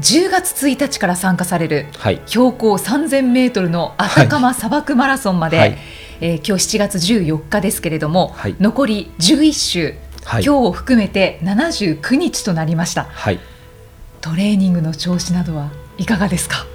10月1日から参加されるはい。標高3000メートルのアタカマ砂漠マラソンまで、はい。えー今日7月14日ですけれども、はい。残り11週、はい。今日を含めて79日となりました。はい。トレーニングの調子などはいかがですか？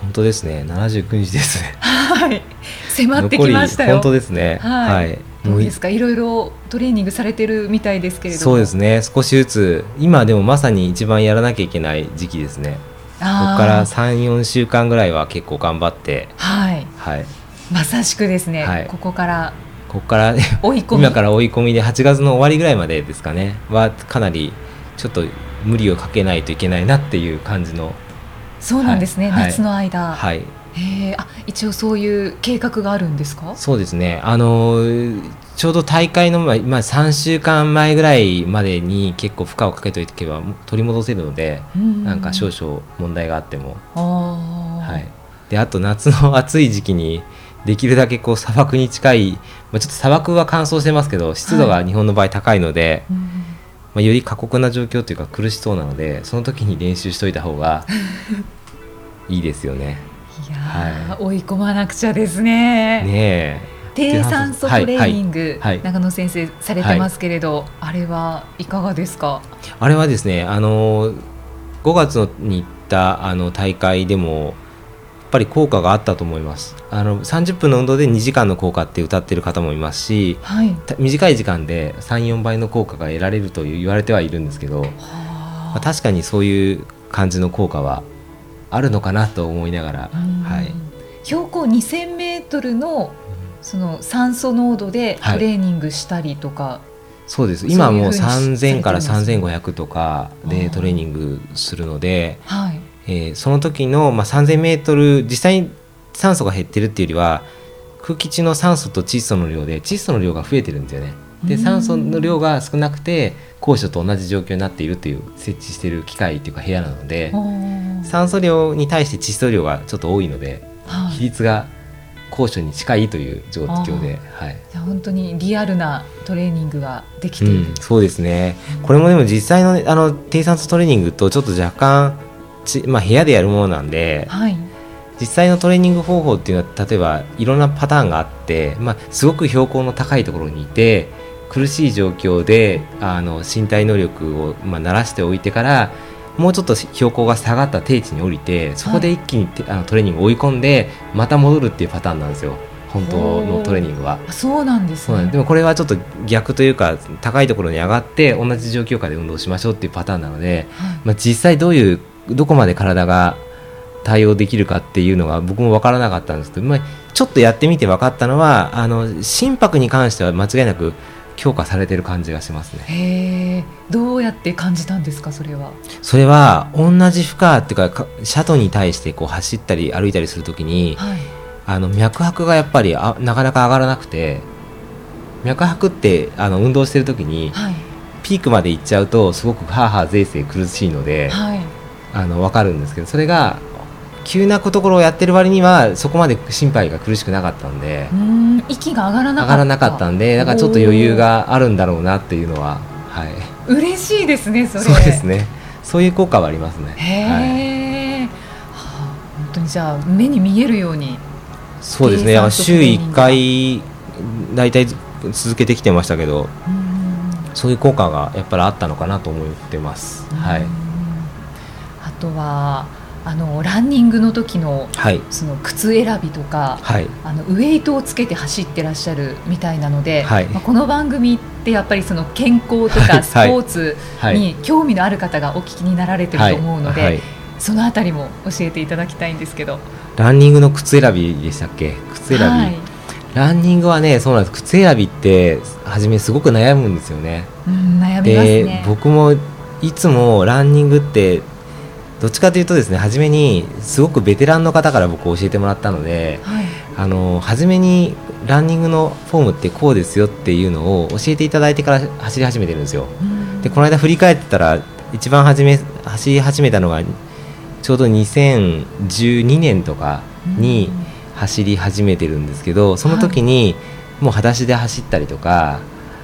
本当ですね。79日ですね。はい。迫ってきましたよ。本当ですね。はいどうですか？いろいろトレーニングされてるみたいですけれども。そうですね。少しずつ今でもまさに一番やらなきゃいけない時期ですね。ここから34週間ぐらいは結構頑張って。はい。はい。まさしくですね、はい。ここからここから追い込み。今から追い込みで8月の終わりぐらいまでですかね。はかなりちょっと無理をかけないといけないなっていう感じの。そうなんですね、はい。夏の間、はいへえあ一応そういう計画があるんですか？そうですね、あのーちょうど大会の前、まあ、3週間前ぐらいまでに結構負荷をかけておいけば取り戻せるので、なんか少々問題があっても、々はい、であと夏の暑い時期にできるだけこう砂漠に近い、まあ、ちょっと砂漠は乾燥してますけど湿度が日本の場合高いので、うん。まあ、より過酷な状況というか苦しそうなのでその時に練習しといた方が いいですよね。は追い込まなくちゃですね。ねえ。低酸素トレーニング、はいはい長野先生されてますけれど、あれはいかがですか？あれはですね、あの5月のに行ったあの大会でも、やっぱり効果があったと思います。あの30分の運動で2時間の効果って歌ってる方もいますし、はい。た短い時間で3、4倍の効果が得られるという言われてはいるんですけど、まあ、確かにそういう感じの効果はあるのかなと思いながら、うん。はい、標高2000メートルのその酸素濃度ではい。トレーニングしたりとか、そうです。そういう今はもうふうにされてるんですね3000から3500とかでトレーニングするので、はい。えーその時の、まあ、3000メートル実際に酸素が減ってるっていうよりは空気中の酸素と窒素の量で窒素の量が増えてるんですよね。でうん。酸素の量が少なくて高所と同じ状況になっているという設置している機械っていうか部屋なので酸素量に対して窒素量がちょっと多いのではい。比率が高所に近いという状況で、はい。じゃあ本当にリアルなトレーニングができている、うん、そうですね。これもでも実際のあの低酸素トレーニングとちょっと若干ち、まあ、部屋でやるものなんではい。実際のトレーニング方法っていうのは例えばいろんなパターンがあって、まあ、すごく標高の高いところにいて苦しい状況であの身体能力を、まあ、慣らしておいてからもうちょっと標高が下がった低地に降りてそこで一気にて、あのトレーニングを追い込んでまた戻るっていうパターンなんですよ。本当のトレーニングは。あそうなんですね。でもこれはちょっと逆というか高いところに上がって同じ状況下で運動しましょうっていうパターンなので、はい。まあ、実際どういうどこまで体が対応できるかっていうのが僕も分からなかったんですけど、まあ、ちょっとやってみて分かったのはあの心拍に関しては間違いなく強化されてる感じがしますね。どうやって感じたんですかそれは？それは同じ負荷っていうかかシャトに対してこう走ったり歩いたりするときにはい。あの脈拍がやっぱりあなかなか上がらなくて脈拍ってあの運動してるときにはい。ピークまで行っちゃうとすごくハーハーぜいぜい苦しいので、はい。あの分かるんですけどそれが急なところをやってる割にはそこまで心配が苦しくなかったんでうーん息が上がらなかった。上がらなかったんでだからちょっと余裕があるんだろうなっていうのは、はい、嬉しいですねそれ。そうですね。そういう効果はありますね。へはい、え、はあ、本当にじゃあ目に見えるようにそうですね。週素トレーニング1回大体続けてきてましたけどそういう効果がやっぱりあったのかなと思ってます。はい。うんあとはあのランニングの時のはい。その靴選びとかはい。あのウェイトをつけて走ってらっしゃるみたいなので、はい。まあ、この番組ってやっぱりその健康とはい。かスポーツはい。に興味のある方がお聞きになられてると思うので、はい。はい。そのあたりも教えていただきたいんですけど。ランニングの靴選びでしたっけ？靴選び、はい。ランニングはねそうなんです。靴選びって初めすごく悩むんですよね。うん、悩みますでね。僕もいつもランニングってどっちかというとですね初めにすごくベテランの方から僕教えてもらったのではい。あの初めにランニングのフォームってこうですよっていうのを教えていただいてから走り始めてるんですよ。うん。でこの間振り返ってたら一番初め走り始めたのがちょうど2012年とかに走り始めてるんですけどその時にもう裸足で走ったりとか、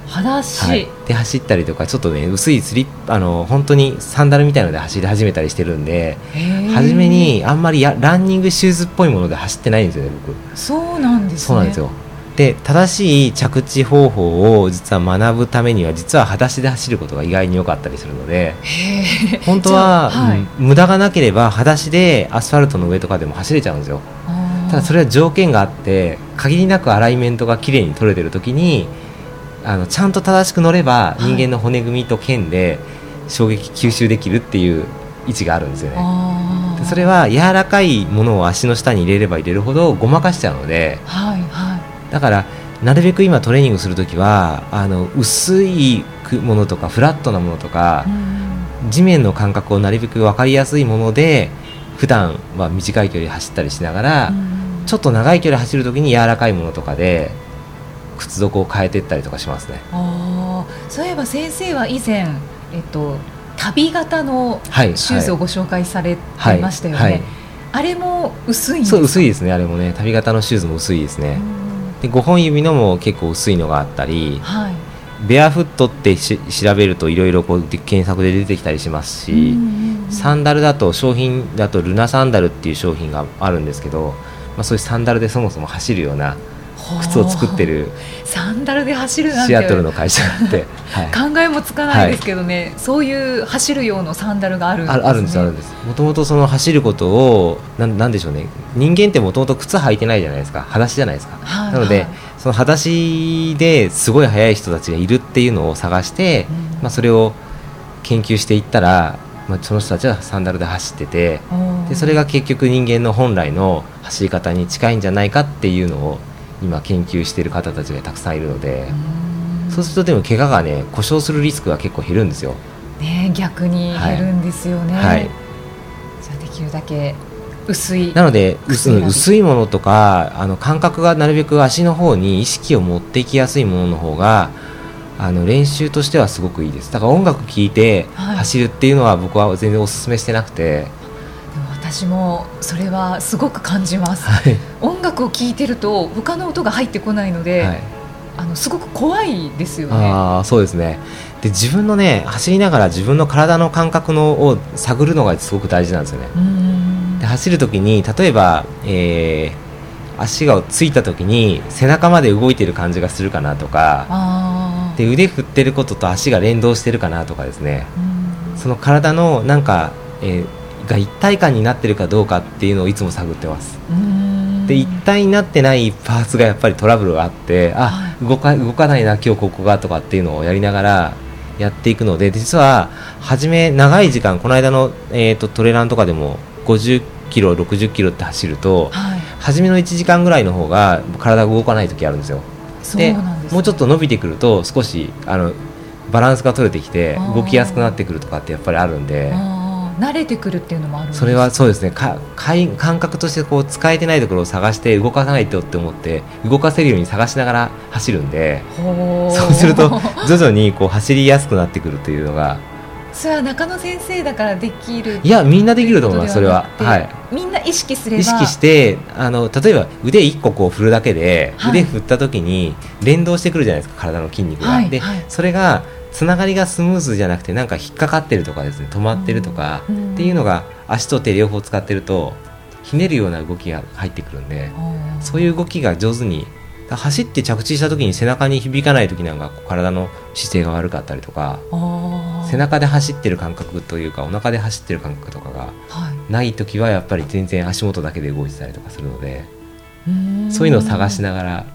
裸足、はい、で走ったりとかちょっとね薄いスリあの本当にサンダルみたいので走り始めたりしてるんで初めにあんまりやランニングシューズっぽいもので走ってないんですよね僕。そうなんですね。そうなんですよ。で正しい着地方法を実は学ぶためには実は裸足で走ることが意外に良かったりするので本当は、はい。うん無駄がなければ裸足でアスファルトの上とかでも走れちゃうんですよ。ただそれは条件があって限りなくアライメントが綺麗に取れてる時にあのちゃんと正しく乗ればい。人間の骨組みと腱で衝撃吸収できるっていう位置があるんですよね。あー。でそれは柔らかいものを足の下に入れれば入れるほどごまかしちゃうので。はいはい。だからなるべく今トレーニングするときはあの薄いものとかフラットなものとかうん地面の感覚をなるべく分かりやすいもので普段は短い距離走ったりしながら、うん。ちょっと長い距離走るときに柔らかいものとかで靴底を変えていったりとかしますね。そういえば先生は以前、えっと、旅型のはいシューズをはい。ご紹介されてはいましたよね、はいあれも薄いそう薄いですねあれもね。旅型のシューズも薄いですね。うん。で5本指のも結構薄いのがあったりはい。ベアフットってし調べるといろいろこう検索で出てきたりしますし、サンダルだと商品だとルナサンダルっていう商品があるんですけど、まあ、そういうサンダルでそもそも走るような靴を作ってるサンダルで走るなんて。シアトルの会社があって、はい、考えもつかないですけどね、そういう走る用のサンダルがあるんです、ね、ああるんですあるんです。もともとその走ることをなんなんでしょうね。人間ってもともと靴履いてないじゃないですか。裸足じゃないですか、はいなので、はいその裸足ですごい速い人たちがいるっていうのを探して、うん。まあ、それを研究していったら、まあ、その人たちはサンダルで走っててでそれが結局人間の本来の走り方に近いんじゃないかっていうのを今研究している方たちがたくさんいるので、うん。そうするとでも怪我がね故障するリスクが結構減るんですよ。ね逆に減るんですよね、はい。じゃあできるだけ薄い。なので薄いものとかあの感覚がなるべく足の方に意識を持っていきやすいものの方があの練習としてはすごくいいです。だから音楽聴いてはい。走るっていうのは僕は全然お勧めしてなくて、でも私もそれはすごく感じます。はい。音楽を聴いてると他の音が入ってこないので、はい。あのすごく怖いですよね。ああそうですね。で自分のね走りながら自分の体の感覚のを探るのがすごく大事なんですよね。うんで走るときに例えば、えー足がついたときに背中まで動いてる感じがするかなとかで腕振ってることと足が連動してるかなとかですね。うん。その体のなんか、えーが一体感になってるかどうかっていうのをいつも探ってます。うん。で一体になってないパーツがやっぱりトラブルがあってあ、は動か動かないな今日ここがとかっていうのをやりながらやっていくので実は初め長い時間この間の、えー、とトレランとかでも50キロ60キロって走るとはい。初めの1時間ぐらいの方が体が動かない時あるんですよ。ですね。もうちょっと伸びてくると少しあのバランスが取れてきて動きやすくなってくるとかってやっぱりあるんで慣れてくるっていうのもあるそれはそうですね。かかい感覚としてこう使えてないところを探して動かさないとって思って動かせるように探しながら走るんでそうすると徐々にこう走りやすくなってくるというのがそれは中野先生だからできるいやみんなできると思いますそれは。はなはくてみんな意識すれば。い意識してあの例えば腕1個こう振るだけで、はい。腕振った時に連動してくるじゃないですか体の筋肉が、で、はいはい。それがつながりがスムーズじゃなくてなんか引っかかってるとかですね止まってるとか、うん。っていうのが足と手両方使ってるとひねるような動きが入ってくるんでそういう動きが上手にだ走って着地した時に背中に響かない時なんか体の姿勢が悪かったりとか背中で走ってる感覚というかお腹で走ってる感覚とかがはい。ない時はやっぱり全然足元だけで動いてたりとかするのでそういうのを探しながら、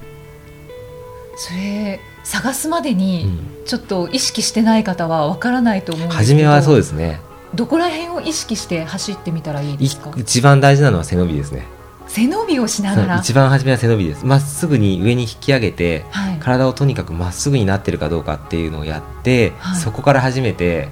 それ探すまでうにん。ちょっと意識してない方はわからないと思うんですけど初めはそうですね。どこら辺を意識して走ってみたらいいですか？い一番大事なのは背伸びですね。背伸びをしながら。一番初めは背伸びです。まっすぐに上に引き上げてはい。体をとにかくまっすぐになってるかどうかっていうのをやって、はい。そこから初めて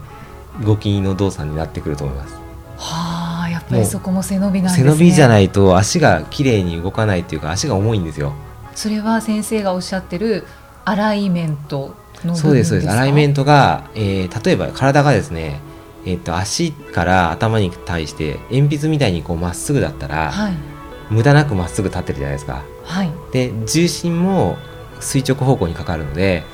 動きの動作になってくると思います。はぱりそこも背伸びなんです背ね伸びじゃないと足が綺麗に動かないっていうか足が重いんですよ。それは先生がおっしゃってるアライメントのそうですそうです。アライメントトが、えー例えば体がですねえっと足から頭に対して鉛筆みたいにこうまっすぐだったら、はい。無駄なくまっすぐ立ってるじゃないですか。はい。で重心も垂直方向にかかるので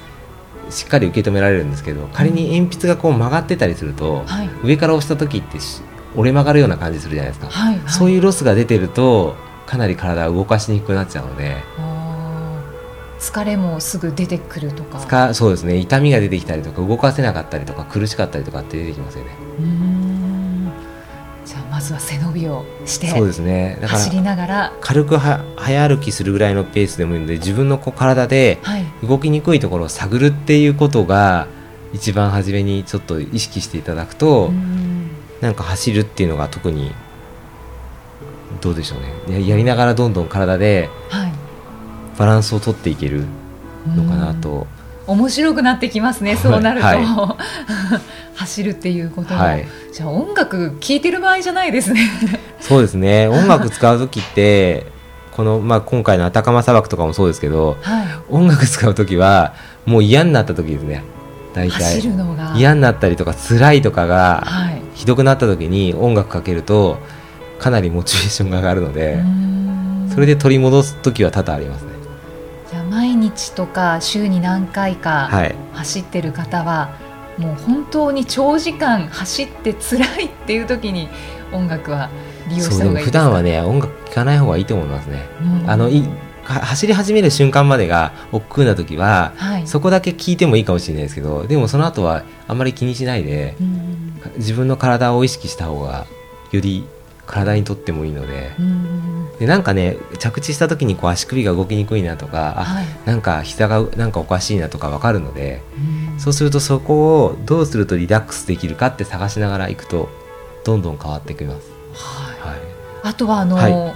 しっかり受け止められるんですけど仮に鉛筆がこう曲がってたりすると、はい。上から押した時ってし折れ曲がるような感じするじゃないですか、はいはい。そういうロスが出てるとかなり体を動かしにくくなっちゃうので疲れもすぐ出てくるとか。そうですね。痛みが出てきたりとか動かせなかったりとか苦しかったりとかって出てきますよね。じゃあまずは背伸びをしてそうですね。走りながら。軽くは早歩きするぐらいのペースでもいいので自分のこう体ではい。動きにくいところを探るっていうことが一番初めにちょっと意識していただくと、なんか走るっていうのが特にどうでしょうね。ややりながらどんどん体ではいバランスを取っていけるのかなと、面白くなってきますねそうなると、は 走るっていうことも、はい。じゃあ音楽聴いてる場合じゃないですね。そうですね。音楽使う時ってこの、まあ、今回の「アタカマ砂漠」とかもそうですけどはい。音楽使う時はもう嫌になった時ですね。大走体るのが。嫌になったりとか辛いとかがはい。ひどくなった時に音楽かけるとかなりモチベーションが上がるので、それで取り戻す時は多々あります日とか週に何回かはい。走ってる方は、もう本当に長時間走って辛いっていう時に音楽は利用した方がいいですか？普段はね音楽聴かない方がいいと思いますね、うん。あのいは走り始める瞬間までが億劫な時ははい。そこだけ聞いてもいいかもしれないですけどでもその後はあんまり気にしないでうん。自分の体を意識した方がより体にとってもいいので。うん。でなんかね着地した時にこう足首が動きにくいなとかあはい。なんか膝がなんかおかしいなとか分かるのでうん。そうするとそこをどうするとリラックスできるかって探しながら行くとどんどん変わってきます。はい。はい。あとはあの、はい。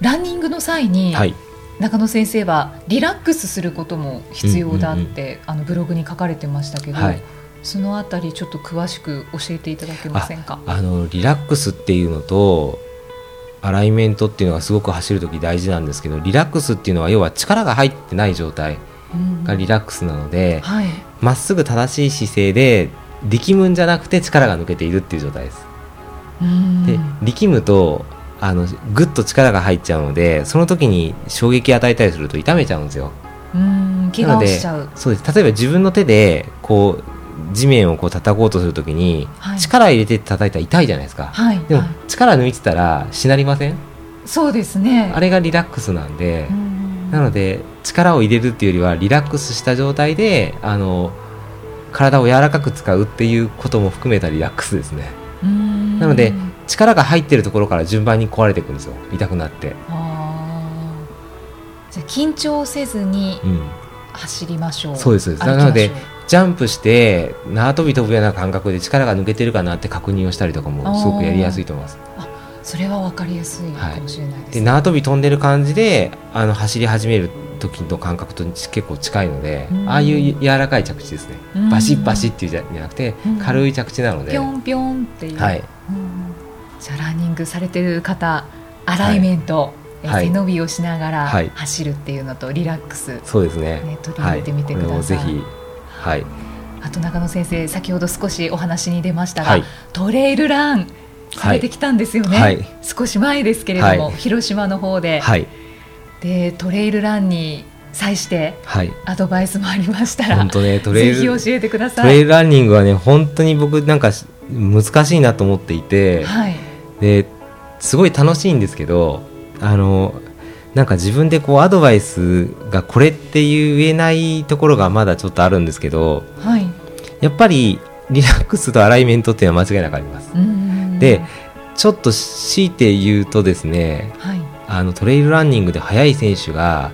ランニングの際に、はい。中野先生はリラックスすることも必要だって、あのブログに書かれてましたけど、はいそのあたりちょっと詳しく教えていただけませんか？あのリラックスっていうのとアライメントっていうのがすごく走る時大事なんですけどリラックスっていうのは要は力が入ってない状態うんがリラックスなのではい。ま、っすぐ正しい姿勢で力むんじゃなくて力が抜けているっていう状態です。うんで力むとあのぐっと力が入っちゃうのでその時に衝撃与えたりすると痛めちゃうんですよ。うん怪我をしちゃう。そうです例えば自分の手でこう地面をこう叩こうとするときに、はい。力入れて叩いたら痛いじゃないですか、はい。でも、はい。力抜いてたらしなりません？そうですね。あれがリラックスなんで、うんなので力を入れるっていうよりはリラックスした状態であの体を柔らかく使うっていうことも含めたリラックスですね。うん。なので力が入ってるところから順番に壊れていくんですよ。痛くなって、じゃあ緊張せずにうん、走りましょう。そうですそうです。なのでジャンプして縄跳び飛ぶような感覚で力が抜けてるかなって確認をしたりとかもすごくやりやすいと思います。それは分かりやすいかもしれないです、で縄跳び飛んでる感じであの走り始める時の感覚と結構近いので、うん。ああいう柔らかい着地ですね、うん。バシッバシッっていうんじゃなくて、うん。軽い着地なので、ぴょんぴょんっていう、はい。うんじゃあランニングされてる方アライメント、えはい。背伸びをしながらはい。走るっていうのとリラックス、そうですね。ね取り入れてみてください。これをぜひはい。あと中野先生先ほど少しお話に出ましたが、はい。トレイルランされてきたんですよね、はい。少し前ですけれども、はい。広島の方で、はい。でトレイルランに際してはい。アドバイスもありましたら本当ねトレイルぜひ教えてくだトさい。レイルランニングはね本当に僕なんかし難しいなと思っていて、はい、ですごい楽しいんですけどあのなんか自分でこうアドバイスがこれって言えないところがまだちょっとあるんですけどはい、やっぱりリラックスとアライメントっていうのは間違いなくあります。うん。でちょっと強いて言うとですねはい、あのトレイルランニングで速い選手が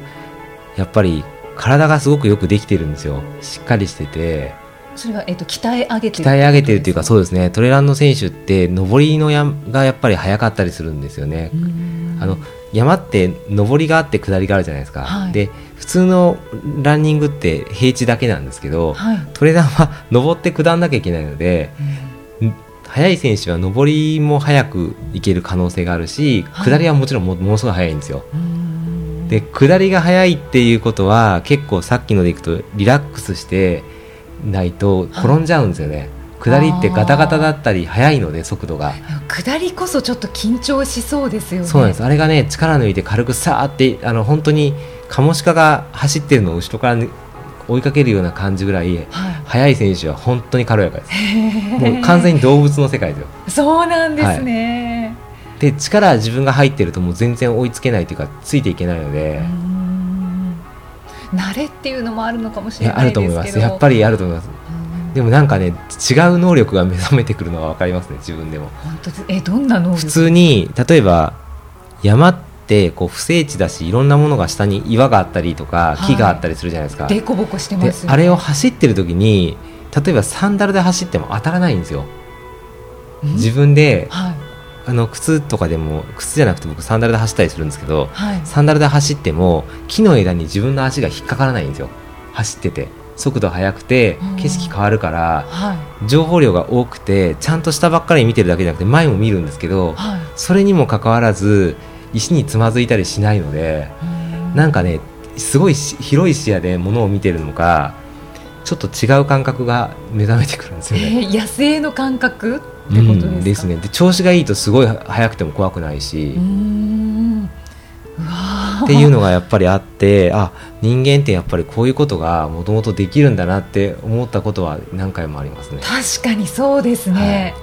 やっぱり体がすごくよくできてるんですよ。しっかりしててそれは、えっと、鍛え上げてる鍛え上げてるっていうかうそうですね。トレランの選手って上りのやがやっぱり速かったりするんですよね、ん。あの山って上りがあって下りがあるじゃないですか、はい。で普通のランニングって平地だけなんですけど、はい、トレランは上って下んなきゃいけないので速い選手は上りも速くいける可能性があるし、はい。下りはもちろんもものすごい速いんですよ。うん。で下りが速いっていうことは結構さっきのでいくとリラックスしてないと転んじゃうんですよね。下りってガタガタだったり速いので速度が。下りこそちょっと緊張しそうですよね。そうなんです。あれがね力抜いて軽くさーってあの本当にカモシカが走ってるのを後ろからね追いかけるような感じぐらいはい。速い選手は本当に軽やかです。もう完全に動物の世界です。よそうなんですね、で力自分が入ってるともう全然追いつけないというかついていけないのでう、ん慣れっていうのもあるのかもしれないですけど。ると思います。やっぱりあると思います。うん。でもなんかね違う能力が目覚めてくるのが分かりますね自分でも。本当えどんな能力？普通に例えば山ってこう不整地だしいろんなものが下に岩があったりとかはい。木があったりするじゃないですか、でこぼこしてまですよね。あれを走ってる時に例えばサンダルで走っても当たらないんですよ。うん？自分ではいあの靴とかでも靴じゃなくて僕サンダルで走ったりするんですけどはい。サンダルで走っても木の枝に自分の足が引っかからないんですよ。走ってて。速度速くてうん。景色変わるからはい。情報量が多くてちゃんと下ばっかり見てるだけじゃなくて前も見るんですけどはい。それにもかかわらず石につまずいたりしないのでなんかねすごいし広い視野で物を見てるのかちょっと違う感覚が目覚めてくるんですよね。えー野生の感覚？ってことですか、うんですね。で調子がいいとすごい速くても怖くないし。っていうのがやっぱりあってあ人間ってやっぱりこういうことがもともとできるんだなって思ったことは何回もありますね。確かにそうですね、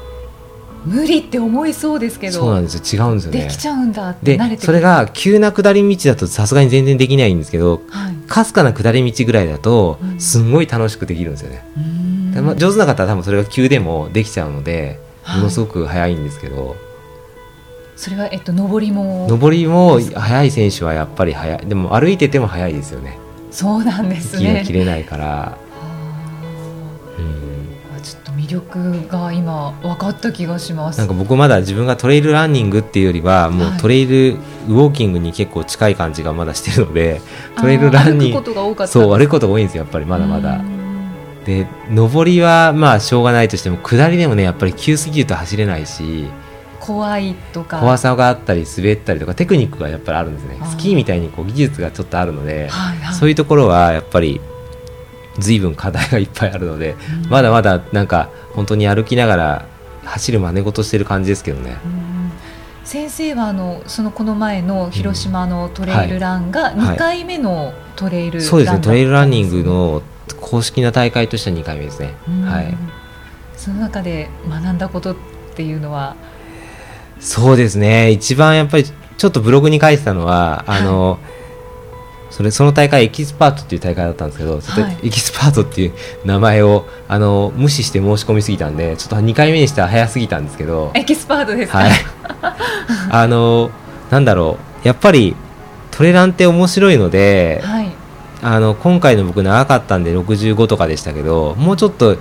無理って思いそうですけど。そうなんですよ。違うんですよね。でき。ちゃうんだってで慣れてくる。それが急な下り道だとさすがに全然できないんですけどはい。かすかな下り道ぐらいだとうん。すんごい楽しくできるんですよね。うーん。上手な方は多分それが急でもできちゃうのではいものすごく速いんですけど、それはえっと上りも。上りも速い選手はやっぱり速い。でも歩いてても速いですよね。そうなんです息がね切れないから、はうん、あちょっと魅力が今分かった気がします。なんか僕まだ自分がトレイルランニングっていうよりはもうはいトレイルウォーキングに結構近い感じがまだしてるのでトレイルランニング歩くことが多かった。そう歩くことが多いんですよやっぱりまだまだ。うんで上りはまあしょうがないとしても下りでもねやっぱり急すぎると走れないし怖いとか。怖さがあったり滑ったりとかテクニックがやっぱりあるんですね。スキーみたいにこう技術がちょっとあるのではいはい。そういうところはやっぱり随分課題がいっぱいあるのでうん。まだまだなんか本当に歩きながら走る真似事してる感じですけどね。うん先生はあのそのこの前の広島のトレイルランがはい2回目のトレイルランそうですね。トレイルランニングの公式な大会としては2回目ですね。はい。その中で学んだことっていうのは？そうですね。一番やっぱりちょっとブログに書いてたのはあの、それその大会エキスパートっていう大会だったんですけど、はい。エキスパートっていう名前をあの無視して申し込みすぎたんでちょっと2回目にしては早すぎたんですけどエキスパートですか、はい。あのなんだろう。やっぱりトレランって面白いので、はいあの今回の僕長かったんで65とかでしたけどもうちょっと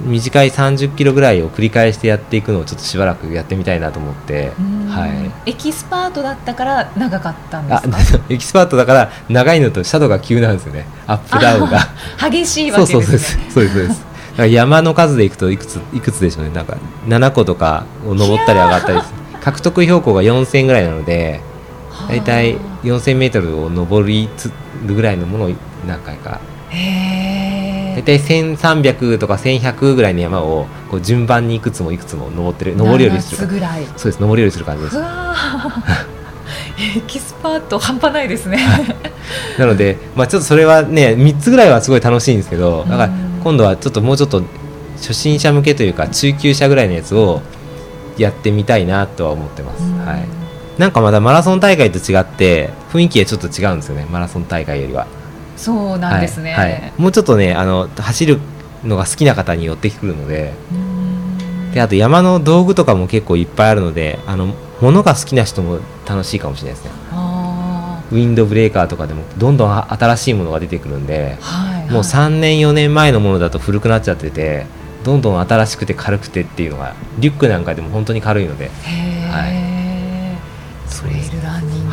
短い30キロぐらいを繰り返してやっていくのをちょっとしばらくやってみたいなと思って、うん。はい、エキスパートだったから長かったんであすか？エキスパートだから長いのとシャドウが急なんですよね。アップダウンが。あ激しいわそうけそうそうそうですそうです。山の数でいくといくついくつでしょうね。なんか7個とかを登ったり上がったり獲得標高が4000ぐらいなので大体4000メートルを登りつるぐらいのものを何回か。大体1300とか1100ぐらいの山をこう順番にいくつもいくつも登ってる登り降りする。7つぐらい。そうです登り降りする感じです。エキスパート半端ないですね。なので、まあ、ちょっとそれはね3つぐらいはすごい楽しいんですけどだからうん今度はちょっともうちょっと初心者向けというか中級者ぐらいのやつをやってみたいなとは思ってます、うん。はい、なんかまだマラソン大会と違って雰囲気がちょっと違うんですよね。マラソン大会よりは。そうなんですね、はい。はい。もうちょっとねあの走るのが好きな方に寄ってくるので。うん。であと山の道具とかも結構いっぱいあるのであの物が好きな人も楽しいかもしれないですね。あウィンドブレーカーとかでもどんどんあ新しいものが出てくるんでーはいはい。もう3年4年前のものだと古くなっちゃっててどんどん新しくて軽くてっていうのがリュックなんかでも本当に軽いので。へえ、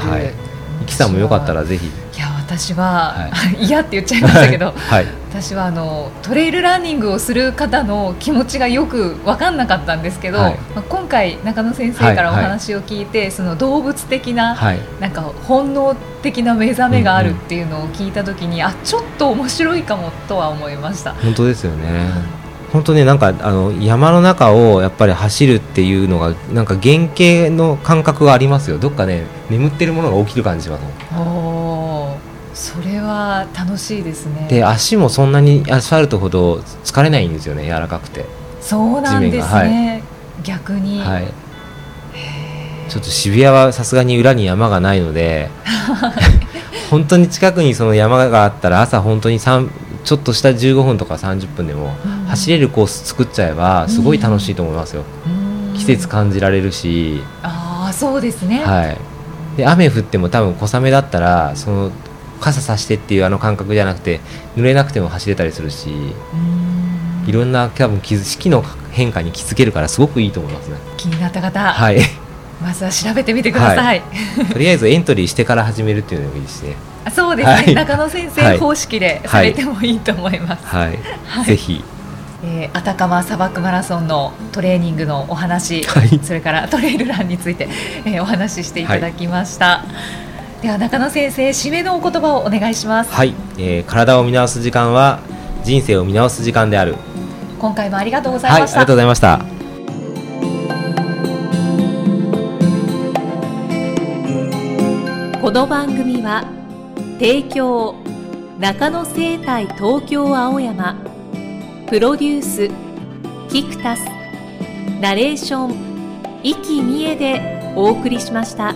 はい。イキさんもよかったらぜひ。いや私は、はい、嫌って言っちゃいましたけど、はい、私はあのトレイルランニングをする方の気持ちがよく分かんなかったんですけど、はい、まあ、今回中野先生からお話を聞いて、その動物的な、なんか本能的な目覚めがあるっていうのを聞いた時に、うん。うん、あちょっと面白いかもとは思いました。本当ですよね、本当ねなんかあの山の中をやっぱり走るっていうのがなんか原型の感覚がありますよ。どっかね眠ってるものが起きる感じしますおそれは楽しいですね。で足もそんなにアスファルトほど疲れないんですよね柔らかくて。そうなんですね、はい、逆に、はい、ちょっと渋谷はさすがに裏に山がないので 本当に近くにその山があったら朝本当に3ちょっとした15分とか30分でも走れるコース作っちゃえばすごい楽しいと思いますよ、季節感じられるし。ああそうですね。はい。で雨降っても多分小雨だったらその傘さしてっていうあの感覚じゃなくて濡れなくても走れたりするしいろんな多分四季の変化に気づけるからすごくいいと思いますね。気になった方はい。まずは調べてみてください、はい、とりあえずエントリーしてから始めるっていうのもいいですね。そうですね、はい、中野先生方式でされてもいいと思います。はい、はい、ぜひ。えー、アタカマ砂漠マラソンのトレーニングのお話、はい、それからトレイルランについて、えー、お話ししていただきました。では中野先生締めのお言葉をお願いします。はい、えー、体を見直す時間は人生を見直す時間である。今回もありがとうございました。ありがとうございました。この番組は提供中野生態東京青山プロデュースキクタスナレーション生きみえでお送りしました。